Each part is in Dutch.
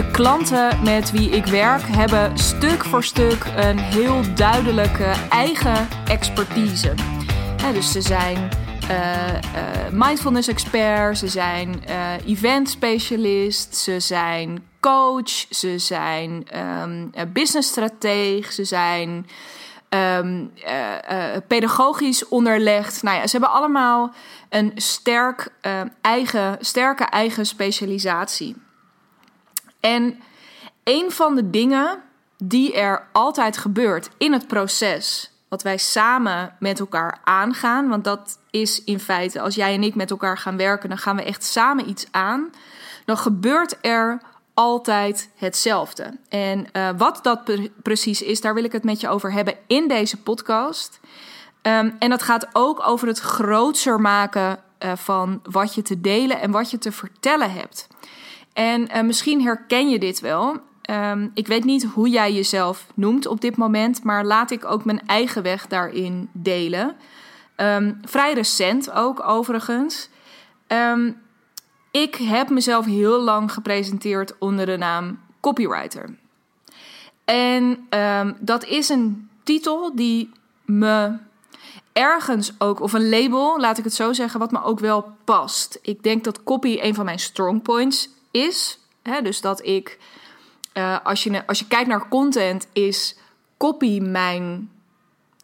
De klanten met wie ik werk hebben stuk voor stuk een heel duidelijke eigen expertise. dus ze zijn uh, uh, mindfulness expert, ze zijn uh, event specialist, ze zijn coach, ze zijn um, business strateeg, ze zijn um, pedagogisch onderlegd. Nou ja, ze hebben allemaal een sterk, eigen, sterke eigen specialisatie. En een van de dingen die er altijd gebeurt in het proces, wat wij samen met elkaar aangaan, want dat is in feite, als jij en ik met elkaar gaan werken, dan gaan we echt samen iets aan, dan gebeurt er altijd hetzelfde. En uh, wat dat precies is, daar wil ik het met je over hebben in deze podcast. Um, en dat gaat ook over het grootser maken uh, van wat je te delen en wat je te vertellen hebt. En uh, misschien herken je dit wel. Um, ik weet niet hoe jij jezelf noemt op dit moment, maar laat ik ook mijn eigen weg daarin delen. Um, vrij recent ook, overigens. Um, ik heb mezelf heel lang gepresenteerd onder de naam copywriter. En dat is een titel die me ergens ook, of een label, laat ik het zo zeggen, wat me ook wel past. Ik denk dat copy een van mijn strong points is. Hè? Dus dat ik, uh, als, je, als je kijkt naar content, is copy mijn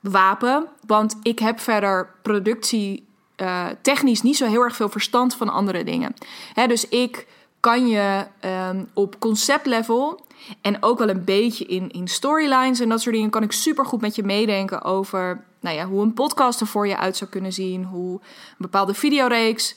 wapen. Want ik heb verder productie uh, technisch niet zo heel erg veel verstand van andere dingen. Hè, dus ik kan je um, op conceptlevel en ook wel een beetje in, in storylines en dat soort dingen kan ik super goed met je meedenken over nou ja, hoe een podcast er voor je uit zou kunnen zien, hoe een bepaalde videoreeks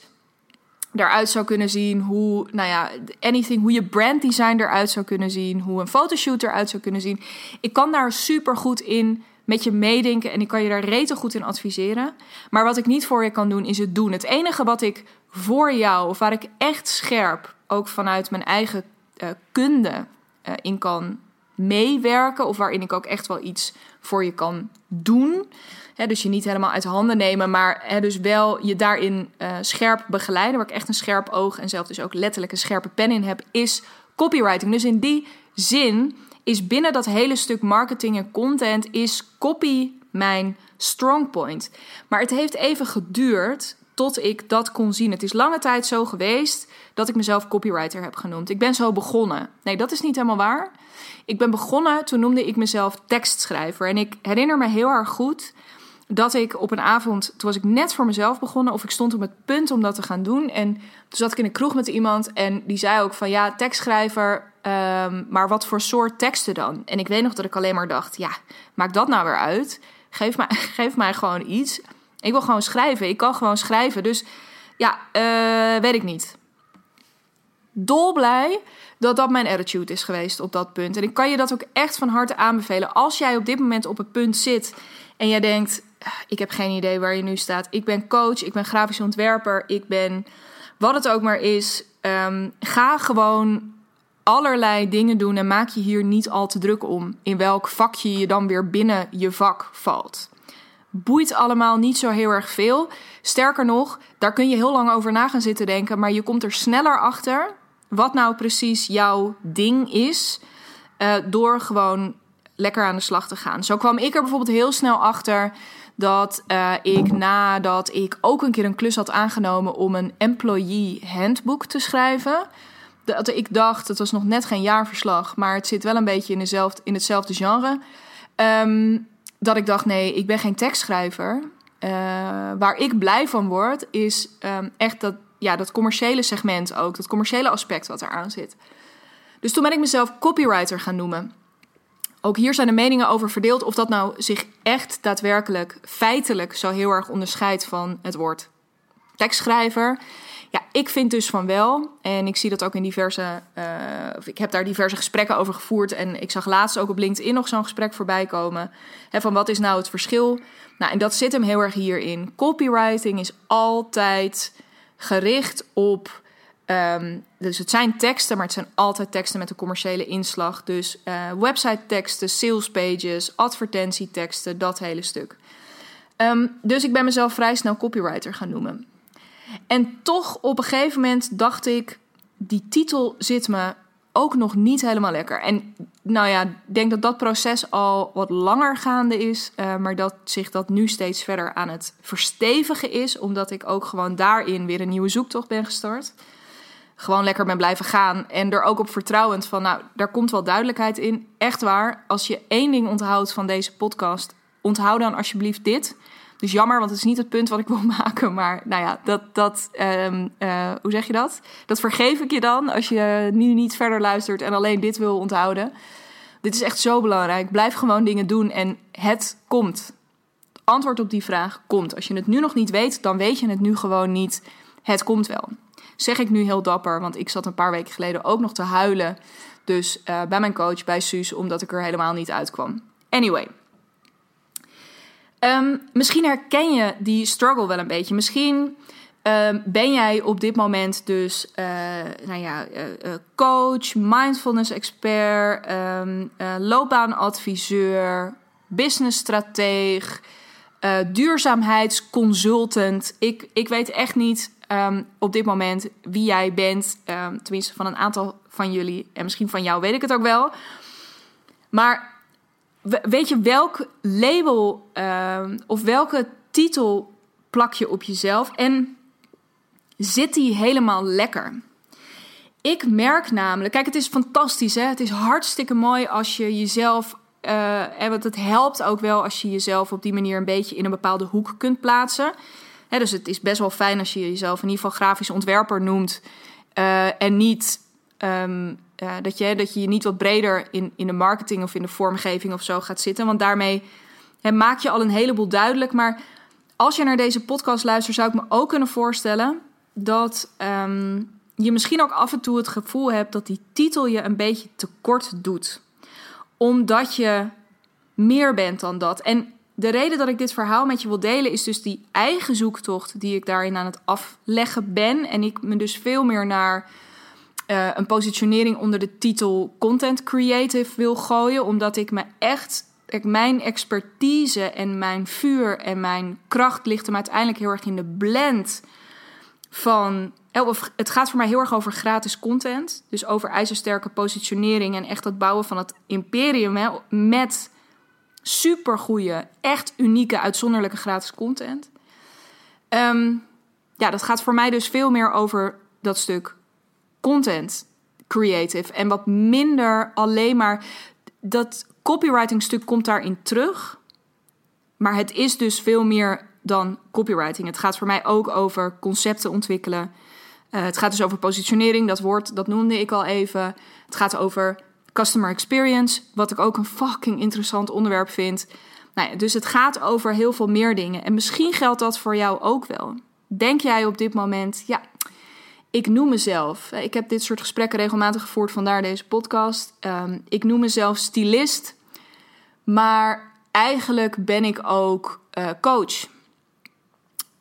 eruit zou kunnen zien. Hoe, nou ja, anything, hoe je branddesign eruit zou kunnen zien. Hoe een fotoshoot eruit zou kunnen zien. Ik kan daar super goed in met je meedenken en ik kan je daar rete goed in adviseren. Maar wat ik niet voor je kan doen, is het doen. Het enige wat ik voor jou, of waar ik echt scherp, ook vanuit mijn eigen uh, kunde, uh, in kan meewerken. Of waarin ik ook echt wel iets voor je kan doen dus je niet helemaal uit handen nemen, maar dus wel je daarin uh, scherp begeleiden. Waar ik echt een scherp oog en zelf dus ook letterlijk een scherpe pen in heb, is copywriting. Dus in die zin is binnen dat hele stuk marketing en content is copy mijn strong point. Maar het heeft even geduurd tot ik dat kon zien. Het is lange tijd zo geweest dat ik mezelf copywriter heb genoemd. Ik ben zo begonnen. Nee, dat is niet helemaal waar. Ik ben begonnen, toen noemde ik mezelf tekstschrijver. En ik herinner me heel erg goed dat ik op een avond, toen was ik net voor mezelf begonnen, of ik stond op het punt om dat te gaan doen. En toen zat ik in een kroeg met iemand en die zei ook van ja, tekstschrijver, um, maar wat voor soort teksten dan? En ik weet nog dat ik alleen maar dacht, ja, maak dat nou weer uit. Geef mij, geef mij gewoon iets. Ik wil gewoon schrijven. Ik kan gewoon schrijven. Dus ja, uh, weet ik niet. Dolblij dat dat mijn attitude is geweest op dat punt. En ik kan je dat ook echt van harte aanbevelen. Als jij op dit moment op het punt zit en jij denkt: ik heb geen idee waar je nu staat. Ik ben coach, ik ben grafisch ontwerper, ik ben wat het ook maar is. Um, ga gewoon allerlei dingen doen en maak je hier niet al te druk om. In welk vakje je dan weer binnen je vak valt. Boeit allemaal niet zo heel erg veel. Sterker nog, daar kun je heel lang over na gaan zitten denken, maar je komt er sneller achter wat nou precies jouw ding is. Uh, door gewoon lekker aan de slag te gaan. Zo kwam ik er bijvoorbeeld heel snel achter dat uh, ik nadat ik ook een keer een klus had aangenomen om een employee handbook te schrijven. Dat ik dacht, het was nog net geen jaarverslag, maar het zit wel een beetje in, in hetzelfde genre. Um, dat ik dacht, nee, ik ben geen tekstschrijver. Uh, waar ik blij van word, is um, echt dat, ja, dat commerciële segment ook. Dat commerciële aspect wat eraan zit. Dus toen ben ik mezelf copywriter gaan noemen. Ook hier zijn de meningen over verdeeld of dat nou zich echt daadwerkelijk feitelijk zo heel erg onderscheidt van het woord tekstschrijver. Ja, ik vind dus van wel. En ik zie dat ook in diverse. Uh, ik heb daar diverse gesprekken over gevoerd. En ik zag laatst ook op LinkedIn nog zo'n gesprek voorbij komen. Hè, van wat is nou het verschil? Nou, en dat zit hem heel erg hierin. Copywriting is altijd gericht op Um, dus het zijn teksten, maar het zijn altijd teksten met een commerciële inslag. Dus uh, website teksten, sales pages, advertentieteksten, dat hele stuk. Um, dus ik ben mezelf vrij snel copywriter gaan noemen. En toch op een gegeven moment dacht ik, die titel zit me ook nog niet helemaal lekker. En nou ja, ik denk dat dat proces al wat langer gaande is. Uh, maar dat zich dat nu steeds verder aan het verstevigen is. Omdat ik ook gewoon daarin weer een nieuwe zoektocht ben gestart. Gewoon lekker ben blijven gaan. En er ook op vertrouwend van, nou, daar komt wel duidelijkheid in. Echt waar, als je één ding onthoudt van deze podcast, onthoud dan alsjeblieft dit. Dus jammer, want het is niet het punt wat ik wil maken. Maar nou ja, dat, dat um, uh, hoe zeg je dat? Dat vergeef ik je dan als je nu niet verder luistert en alleen dit wil onthouden. Dit is echt zo belangrijk. Blijf gewoon dingen doen en het komt. Het antwoord op die vraag komt. Als je het nu nog niet weet, dan weet je het nu gewoon niet. Het komt wel. Zeg ik nu heel dapper, want ik zat een paar weken geleden ook nog te huilen. Dus uh, bij mijn coach, bij Suus, omdat ik er helemaal niet uitkwam. Anyway, Um, misschien herken je die struggle wel een beetje. Misschien um, ben jij op dit moment dus uh, nou ja, uh, coach, mindfulness expert, um, loopbaanadviseur, businessstrateeg, duurzaamheidsconsultant. Ik, ik weet echt niet op dit moment wie jij bent. tenminste, van een aantal van jullie en misschien van jou weet ik het ook wel. Maar weet je welk label uh, of welke titel plak je op jezelf en zit die helemaal lekker? Ik merk namelijk, kijk, het is fantastisch, hè? Het is hartstikke mooi als je jezelf, uh, en het helpt ook wel als je jezelf op die manier een beetje in een bepaalde hoek kunt plaatsen. Hè, dus het is best wel fijn als je jezelf in ieder geval grafisch ontwerper noemt uh, en niet uh, dat, je, dat je je niet wat breder in, in de marketing of in de vormgeving of zo gaat zitten. Want daarmee hè, maak je al een heleboel duidelijk. Maar als je naar deze podcast luistert, zou ik me ook kunnen voorstellen dat um, je misschien ook af en toe het gevoel hebt dat die titel je een beetje tekort doet. Omdat je meer bent dan dat. En de reden dat ik dit verhaal met je wil delen is dus die eigen zoektocht die ik daarin aan het afleggen ben. En ik me dus veel meer naar uh, een positionering onder de titel Content Creative wil gooien. Omdat ik me echt. Ik, mijn expertise en mijn vuur en mijn kracht ligt hem uiteindelijk heel erg in de blend van. Of het gaat voor mij heel erg over gratis content. Dus over ijzersterke positionering en echt het bouwen van het imperium hè, met supergoeie, echt unieke, uitzonderlijke gratis content. Um, ja, dat gaat voor mij dus veel meer over dat stuk content creative. En wat minder alleen maar. Dat copywriting stuk komt daarin terug. Maar het is dus veel meer dan copywriting. Het gaat voor mij ook over concepten ontwikkelen. Uh, het gaat dus over positionering, dat woord, dat noemde ik al even. Het gaat over customer experience, wat ik ook een fucking interessant onderwerp vind. Nou ja, dus het gaat over heel veel meer dingen. En misschien geldt dat voor jou ook wel. Denk jij op dit moment, ja, ik noem mezelf, ik heb dit soort gesprekken regelmatig gevoerd, vandaar deze podcast. Um, ik noem mezelf stylist, maar eigenlijk ben ik ook uh, coach.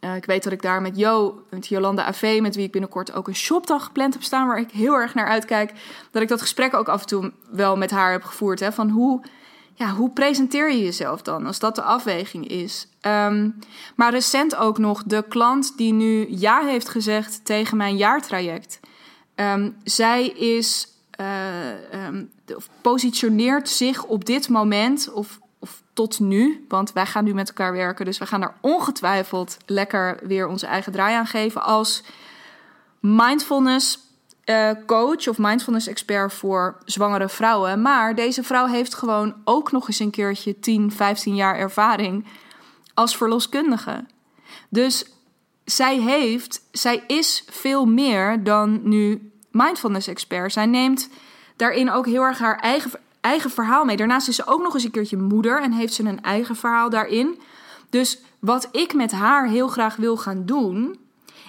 Uh, ik weet dat ik daar met Jo, met Jolanda AV, met wie ik binnenkort ook een shopdag gepland heb staan, waar ik heel erg naar uitkijk, dat ik dat gesprek ook af en toe wel met haar heb gevoerd. Hè, van hoe ja, hoe presenteer je jezelf dan als dat de afweging is? Um, maar recent ook nog de klant die nu ja heeft gezegd tegen mijn jaartraject. Um, zij is, uh, um, positioneert zich op dit moment, of tot nu, want wij gaan nu met elkaar werken, dus we gaan daar ongetwijfeld lekker weer onze eigen draai aan geven als mindfulness uh, coach of mindfulness expert voor zwangere vrouwen. Maar deze vrouw heeft gewoon ook nog eens een keertje 10, 15 jaar ervaring als verloskundige. Dus zij heeft, zij is veel meer dan nu mindfulness expert. Zij neemt daarin ook heel erg haar eigen, eigen verhaal mee. Daarnaast is ze ook nog eens een keertje moeder en heeft ze een eigen verhaal daarin. Dus wat ik met haar heel graag wil gaan doen,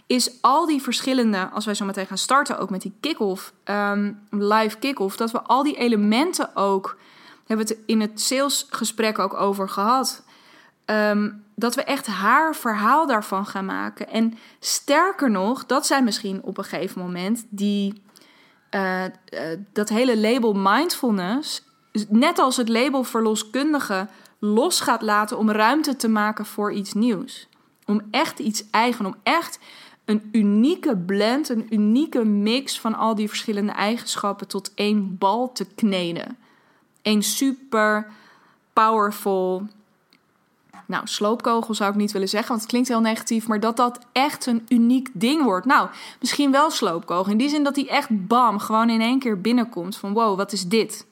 is al die verschillende, als wij zo meteen gaan starten, ook met die kick-off, um, live kick-off, dat we al die elementen ook, hebben we het in het salesgesprek ook over gehad, um, dat we echt haar verhaal daarvan gaan maken. En sterker nog, dat zijn misschien op een gegeven moment die, uh, uh, dat hele label mindfulness, net als het label verloskundige, los gaat laten om ruimte te maken voor iets nieuws. Om echt iets eigen, om echt een unieke blend, een unieke mix van al die verschillende eigenschappen tot één bal te kneden. Een super powerful. Nou, sloopkogel zou ik niet willen zeggen, want het klinkt heel negatief, maar dat dat echt een uniek ding wordt. Nou, misschien wel sloopkogel. In die zin dat hij echt bam, gewoon in één keer binnenkomt van wow, wat is dit?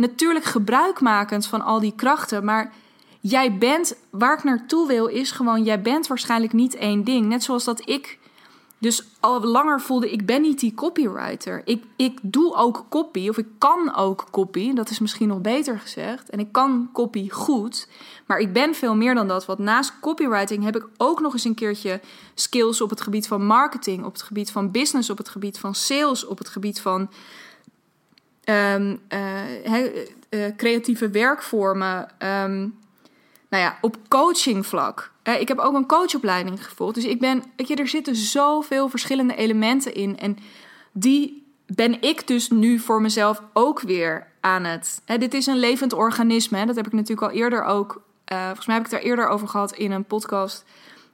Natuurlijk gebruikmakend van al die krachten, maar jij bent, waar ik naartoe wil, is gewoon, jij bent waarschijnlijk niet één ding. Net zoals dat ik dus al langer voelde, ik ben niet die copywriter. Ik, ik doe ook copy, of ik kan ook copy, dat is misschien nog beter gezegd. En ik kan copy goed, maar ik ben veel meer dan dat. Want naast copywriting heb ik ook nog eens een keertje skills op het gebied van marketing, op het gebied van business, op het gebied van sales, op het gebied van um, creatieve werkvormen. Um, nou ja, op coachingvlak. Uh, ik heb ook een coachopleiding gevolgd. Dus ik ben, weet je, er zitten zoveel verschillende elementen in. En die ben ik dus nu voor mezelf ook weer aan het. Dit is een levend organisme. Hè, dat heb ik natuurlijk al eerder ook. Uh, volgens mij heb ik het daar eerder over gehad in een podcast.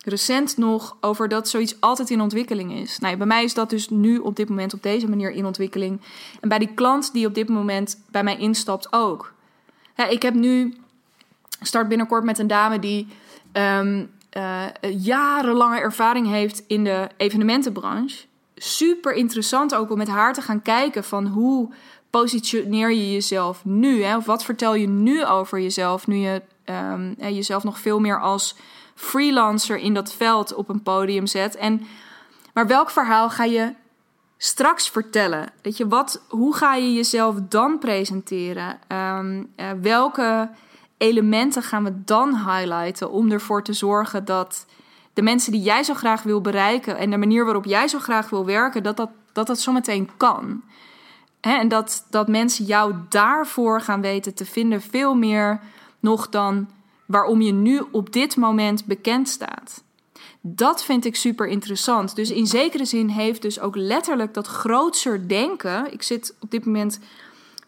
Recent nog over dat zoiets altijd in ontwikkeling is. Nou, bij mij is dat dus nu op dit moment op deze manier in ontwikkeling. En bij die klant die op dit moment bij mij instapt ook. ik heb nu start binnenkort met een dame die um, uh, jarenlange ervaring heeft in de evenementenbranche. Super interessant ook om met haar te gaan kijken van hoe positioneer je jezelf nu? Hè? Of wat vertel je nu over jezelf, nu je um, jezelf nog veel meer als freelancer in dat veld op een podium zet? En, maar welk verhaal ga je straks vertellen? Weet je, wat, hoe ga je jezelf dan presenteren? Um, uh, welke elementen gaan we dan highlighten om ervoor te zorgen dat de mensen die jij zo graag wil bereiken en de manier waarop jij zo graag wil werken, dat dat, dat, dat zometeen kan. en dat, dat mensen jou daarvoor gaan weten te vinden, veel meer nog dan waarom je nu op dit moment bekend staat. Dat vind ik super interessant. Dus in zekere zin heeft dus ook letterlijk dat grootser denken. Ik zit op dit moment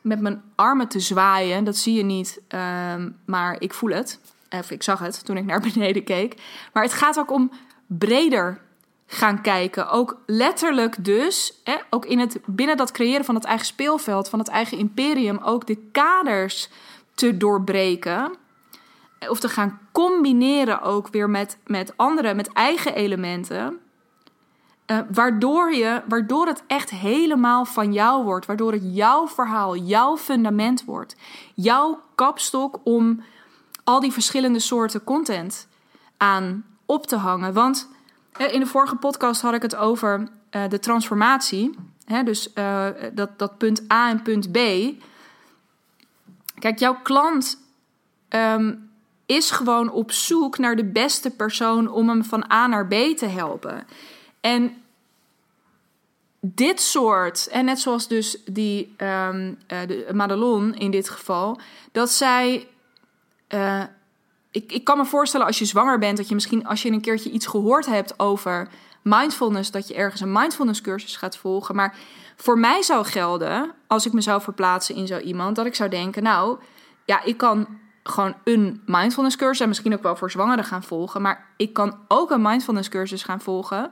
met mijn armen te zwaaien. Dat zie je niet, ehm, maar ik voel het. Of ik zag het toen ik naar beneden keek. Maar het gaat ook om breder gaan kijken. Ook letterlijk dus, hè, ook in het, binnen dat creëren van het eigen speelveld, van het eigen imperium, ook de kaders te doorbreken. Of te gaan combineren ook weer met, met andere, met eigen elementen. Uh, waardoor, je, waardoor het echt helemaal van jou wordt. Waardoor het jouw verhaal, jouw fundament wordt. Jouw kapstok om al die verschillende soorten content aan op te hangen. Want uh, in de vorige podcast had ik het over uh, de transformatie. Hè, dus dat, dat punt A en punt B. Kijk, jouw klant um, is gewoon op zoek naar de beste persoon om hem van A naar B te helpen. En dit soort, en net zoals dus die um, de Madelon in dit geval, dat zij. Uh, ik, ik kan me voorstellen als je zwanger bent, dat je misschien als je een keertje iets gehoord hebt over mindfulness, dat je ergens een mindfulness cursus gaat volgen. Maar voor mij zou gelden, als ik me zou verplaatsen in zo iemand, dat ik zou denken, nou, ja, ik kan gewoon een mindfulness cursus en misschien ook wel voor zwangeren gaan volgen, maar ik kan ook een mindfulness cursus gaan volgen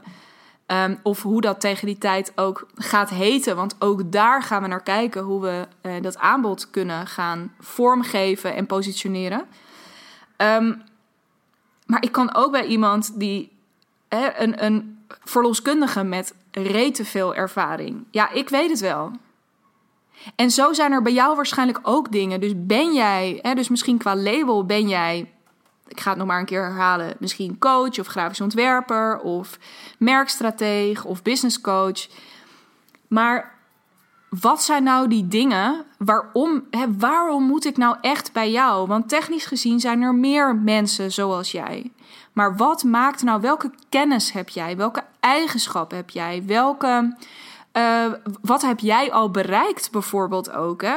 Ehm, of hoe dat tegen die tijd ook gaat heten. Want ook daar gaan we naar kijken hoe we uh, dat aanbod kunnen gaan vormgeven en positioneren. Um, maar ik kan ook bij iemand die een, een verloskundige met rete veel ervaring. Ja, ik weet het wel. En zo zijn er bij jou waarschijnlijk ook dingen. Dus ben jij, hè, dus misschien qua label ben jij ik ga het nog maar een keer herhalen, misschien coach of grafisch ontwerper of merkstrateeg of business coach. Maar wat zijn nou die dingen? Waarom, hè, waarom moet ik nou echt bij jou? Want technisch gezien zijn er meer mensen zoals jij. Maar wat maakt nou, welke kennis heb jij? Welke eigenschappen heb jij? Welke, uh, wat heb jij al bereikt bijvoorbeeld ook? Hè?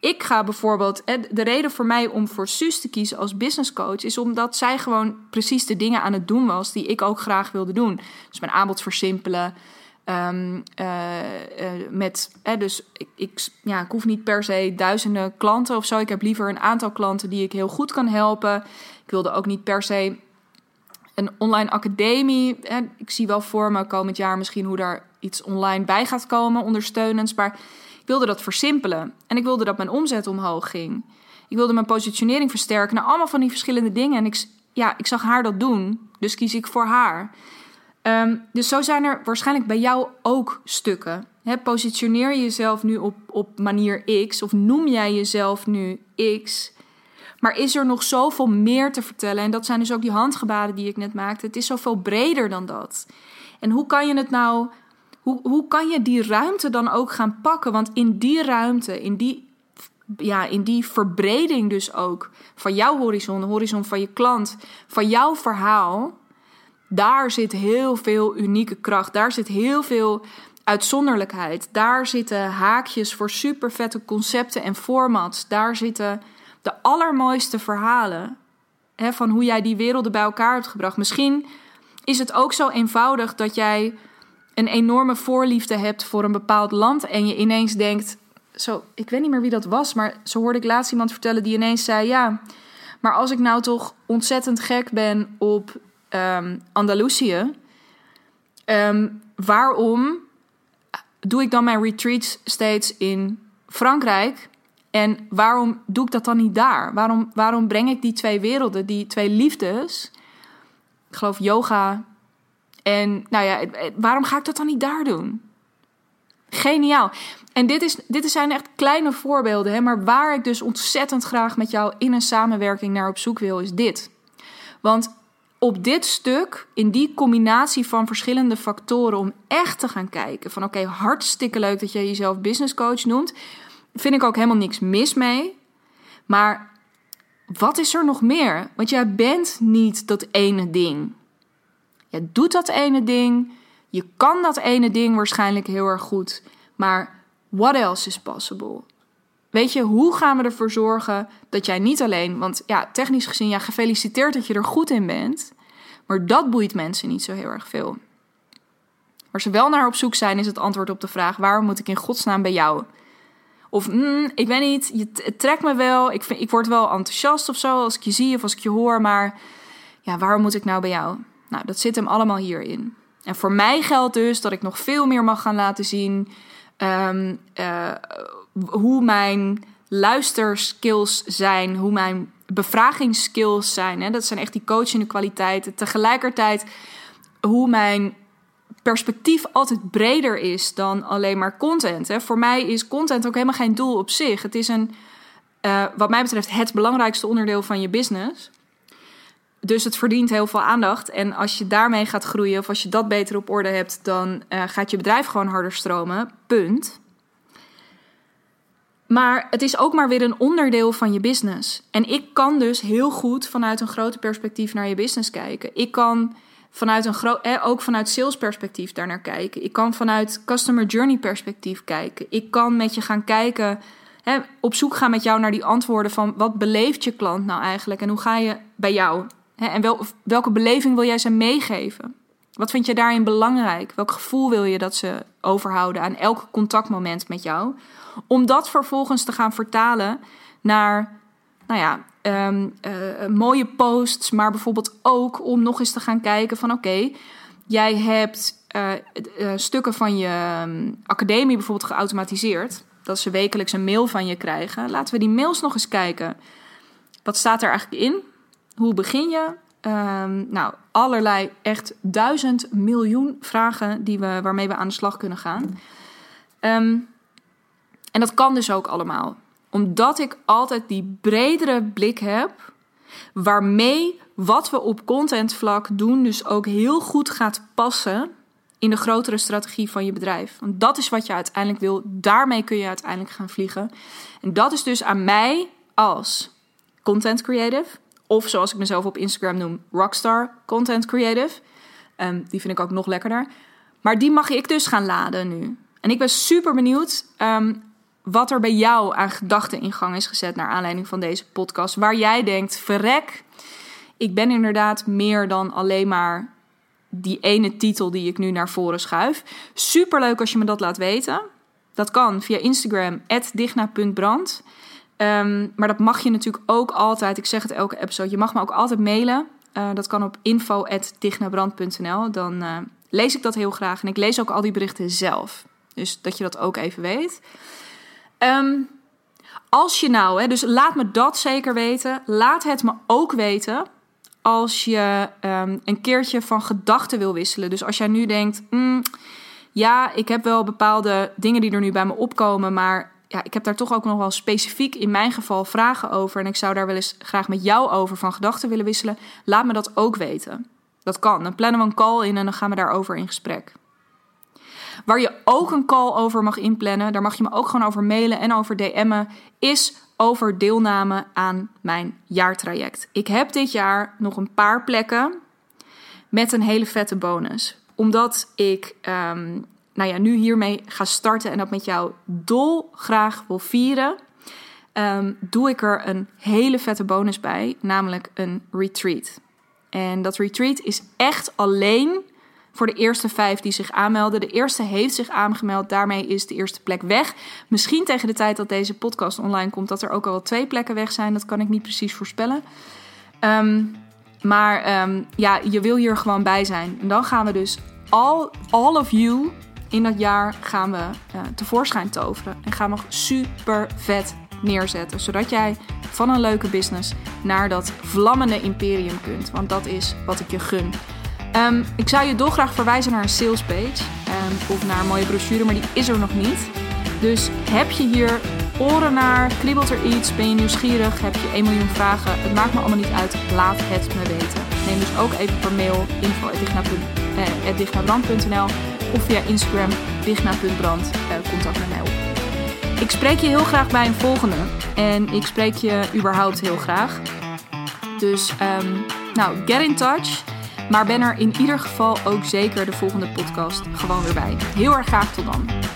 ik ga bijvoorbeeld. De reden voor mij om voor Suus te kiezen als business coach is omdat zij gewoon precies de dingen aan het doen was die ik ook graag wilde doen. Dus mijn aanbod versimpelen. Um, uh, uh, met, dus ik, ik, ja, ik hoef niet per se duizenden klanten of zo. Ik heb liever een aantal klanten die ik heel goed kan helpen. Ik wilde ook niet per se een online academie. Hè, ik zie wel voor me komend jaar misschien hoe daar iets online bij gaat komen, ondersteunends. Maar ik wilde dat versimpelen. En ik wilde dat mijn omzet omhoog ging. Ik wilde mijn positionering versterken. Nou, allemaal van die verschillende dingen. En ik, ja, ik zag haar dat doen. Dus kies ik voor haar. Ehm, dus zo zijn er waarschijnlijk bij jou ook stukken. positioneer je jezelf nu op, op manier X of noem jij jezelf nu X. Maar is er nog zoveel meer te vertellen? En dat zijn dus ook die handgebaren die ik net maakte. Het is zoveel breder dan dat. En hoe kan je het nou, hoe, hoe kan je die ruimte dan ook gaan pakken? Want in die ruimte, in die, ja, in die verbreding dus ook van jouw horizon, de horizon van je klant, van jouw verhaal, daar zit heel veel unieke kracht. Daar zit heel veel uitzonderlijkheid. Daar zitten haakjes voor super vette concepten en formats. Daar zitten de allermooiste verhalen hè, van hoe jij die werelden bij elkaar hebt gebracht. Misschien is het ook zo eenvoudig dat jij een enorme voorliefde hebt voor een bepaald land en je ineens denkt, zo, ik weet niet meer wie dat was, maar zo hoorde ik laatst iemand vertellen die ineens zei, ja, maar als ik nou toch ontzettend gek ben op um, Andalusië, ehm, waarom doe ik dan mijn retreats steeds in Frankrijk? En waarom doe ik dat dan niet daar? Waarom, waarom breng ik die twee werelden, die twee liefdes, ik geloof yoga, en nou ja, waarom ga ik dat dan niet daar doen? Geniaal. En dit, is, dit zijn echt kleine voorbeelden, hè, maar waar ik dus ontzettend graag met jou in een samenwerking naar op zoek wil, is dit. Want op dit stuk, in die combinatie van verschillende factoren, om echt te gaan kijken van oké, hartstikke leuk dat je jezelf business coach noemt, vind ik ook helemaal niks mis mee. Maar wat is er nog meer? Want jij bent niet dat ene ding. Je doet dat ene ding, je kan dat ene ding waarschijnlijk heel erg goed, maar what else is possible? Weet je, hoe gaan we ervoor zorgen dat jij niet alleen, want ja, technisch gezien, ja, gefeliciteerd dat je er goed in bent, maar dat boeit mensen niet zo heel erg veel. Waar ze wel naar op zoek zijn, is het antwoord op de vraag: waarom moet ik in godsnaam bij jou? Of mm, ik weet niet, je, trekt me wel, ik, vind, ik word wel enthousiast of zo als ik je zie of als ik je hoor, maar ja, waarom moet ik nou bij jou? Nou, dat zit hem allemaal hierin. En voor mij geldt dus dat ik nog veel meer mag gaan laten zien ehm, eh, hoe mijn luisterskills zijn, hoe mijn bevragingsskills zijn. Hè? Dat zijn echt die coachende kwaliteiten. Tegelijkertijd hoe mijn perspectief altijd breder is dan alleen maar content. Hè? Voor mij is content ook helemaal geen doel op zich. Het is een, uh, wat mij betreft, het belangrijkste onderdeel van je business. Dus het verdient heel veel aandacht. En als je daarmee gaat groeien, of als je dat beter op orde hebt, dan uh, gaat je bedrijf gewoon harder stromen. Punt. Maar het is ook maar weer een onderdeel van je business. En ik kan dus heel goed vanuit een groter perspectief naar je business kijken. Ik kan vanuit een groot, eh, ook vanuit sales perspectief daarnaar kijken. Ik kan vanuit customer journey perspectief kijken. Ik kan met je gaan kijken, op zoek gaan met jou naar die antwoorden van wat beleeft je klant nou eigenlijk en hoe ga je bij jou? En wel, welke beleving wil jij ze meegeven? Wat vind je daarin belangrijk? Welk gevoel wil je dat ze overhouden aan elk contactmoment met jou? Om dat vervolgens te gaan vertalen naar, nou ja, um, uh, mooie posts, maar bijvoorbeeld ook om nog eens te gaan kijken van oké, jij hebt uh, stukken van je um, academie bijvoorbeeld geautomatiseerd. Dat ze wekelijks een mail van je krijgen. Laten we die mails nog eens kijken. Wat staat er eigenlijk in? Hoe begin je? Um, nou, allerlei, echt duizend miljoen vragen die we, waarmee we aan de slag kunnen gaan. Um, en dat kan dus ook allemaal. Omdat ik altijd die bredere blik heb, waarmee wat we op contentvlak doen, dus ook heel goed gaat passen in de grotere strategie van je bedrijf. Want dat is wat je uiteindelijk wil. Daarmee kun je uiteindelijk gaan vliegen. En dat is dus aan mij als content creative, of zoals ik mezelf op Instagram noem, rockstar content creative. Um, die vind ik ook nog lekkerder. Maar die mag ik dus gaan laden nu. En ik ben super benieuwd. Um, wat er bij jou aan gedachten in gang is gezet naar aanleiding van deze podcast. Waar jij denkt, verrek, ik ben inderdaad meer dan alleen maar die ene titel die ik nu naar voren schuif. Super leuk als je me dat laat weten. Dat kan via Instagram, digna.brand. Um, maar dat mag je natuurlijk ook altijd, ik zeg het elke episode, je mag me ook altijd mailen. Uh, dat kan op info.dignabrand.nl. Dan uh, lees ik dat heel graag. En ik lees ook al die berichten zelf. Dus dat je dat ook even weet. Um, als je nou, hè, dus laat me dat zeker weten. Laat het me ook weten als je um, een keertje van gedachten wil wisselen. Dus als jij nu denkt, mm, ja, ik heb wel bepaalde dingen die er nu bij me opkomen, maar ja, ik heb daar toch ook nog wel specifiek in mijn geval vragen over. En ik zou daar wel eens graag met jou over van gedachten willen wisselen. Laat me dat ook weten. Dat kan. Dan plannen we een call in en dan gaan we daarover in gesprek. Waar je ook een call over mag inplannen, daar mag je me ook gewoon over mailen en over DM'en, is over deelname aan mijn jaartraject. Ik heb dit jaar nog een paar plekken met een hele vette bonus. Omdat ik um, nou ja, nu hiermee ga starten en dat met jou dol graag wil vieren, um, doe ik er een hele vette bonus bij, namelijk een retreat. En dat retreat is echt alleen voor de eerste vijf die zich aanmelden. De eerste heeft zich aangemeld, daarmee is de eerste plek weg. Misschien tegen de tijd dat deze podcast online komt, dat er ook al twee plekken weg zijn. Dat kan ik niet precies voorspellen. Um, maar um, ja, je wil hier gewoon bij zijn. En dan gaan we dus all, all of you in dat jaar gaan we uh, tevoorschijn toveren. En gaan we super vet neerzetten. Zodat jij van een leuke business naar dat vlammende imperium kunt. Want dat is wat ik je gun. Um, ik zou je dolgraag verwijzen naar een salespage um, of naar een mooie brochure, maar die is er nog niet. Dus heb je hier oren naar, kriebelt er iets, ben je nieuwsgierig, heb je 1 miljoen vragen, het maakt me allemaal niet uit, laat het me weten. Neem dus ook even per mail info.dignabrand.nl of via Instagram digna.brand uh, contact met mij op. Ik spreek je heel graag bij een volgende en ik spreek je überhaupt heel graag. Dus um, nou, get in touch. Maar ben er in ieder geval ook zeker de volgende podcast gewoon weer bij. Heel erg graag tot dan.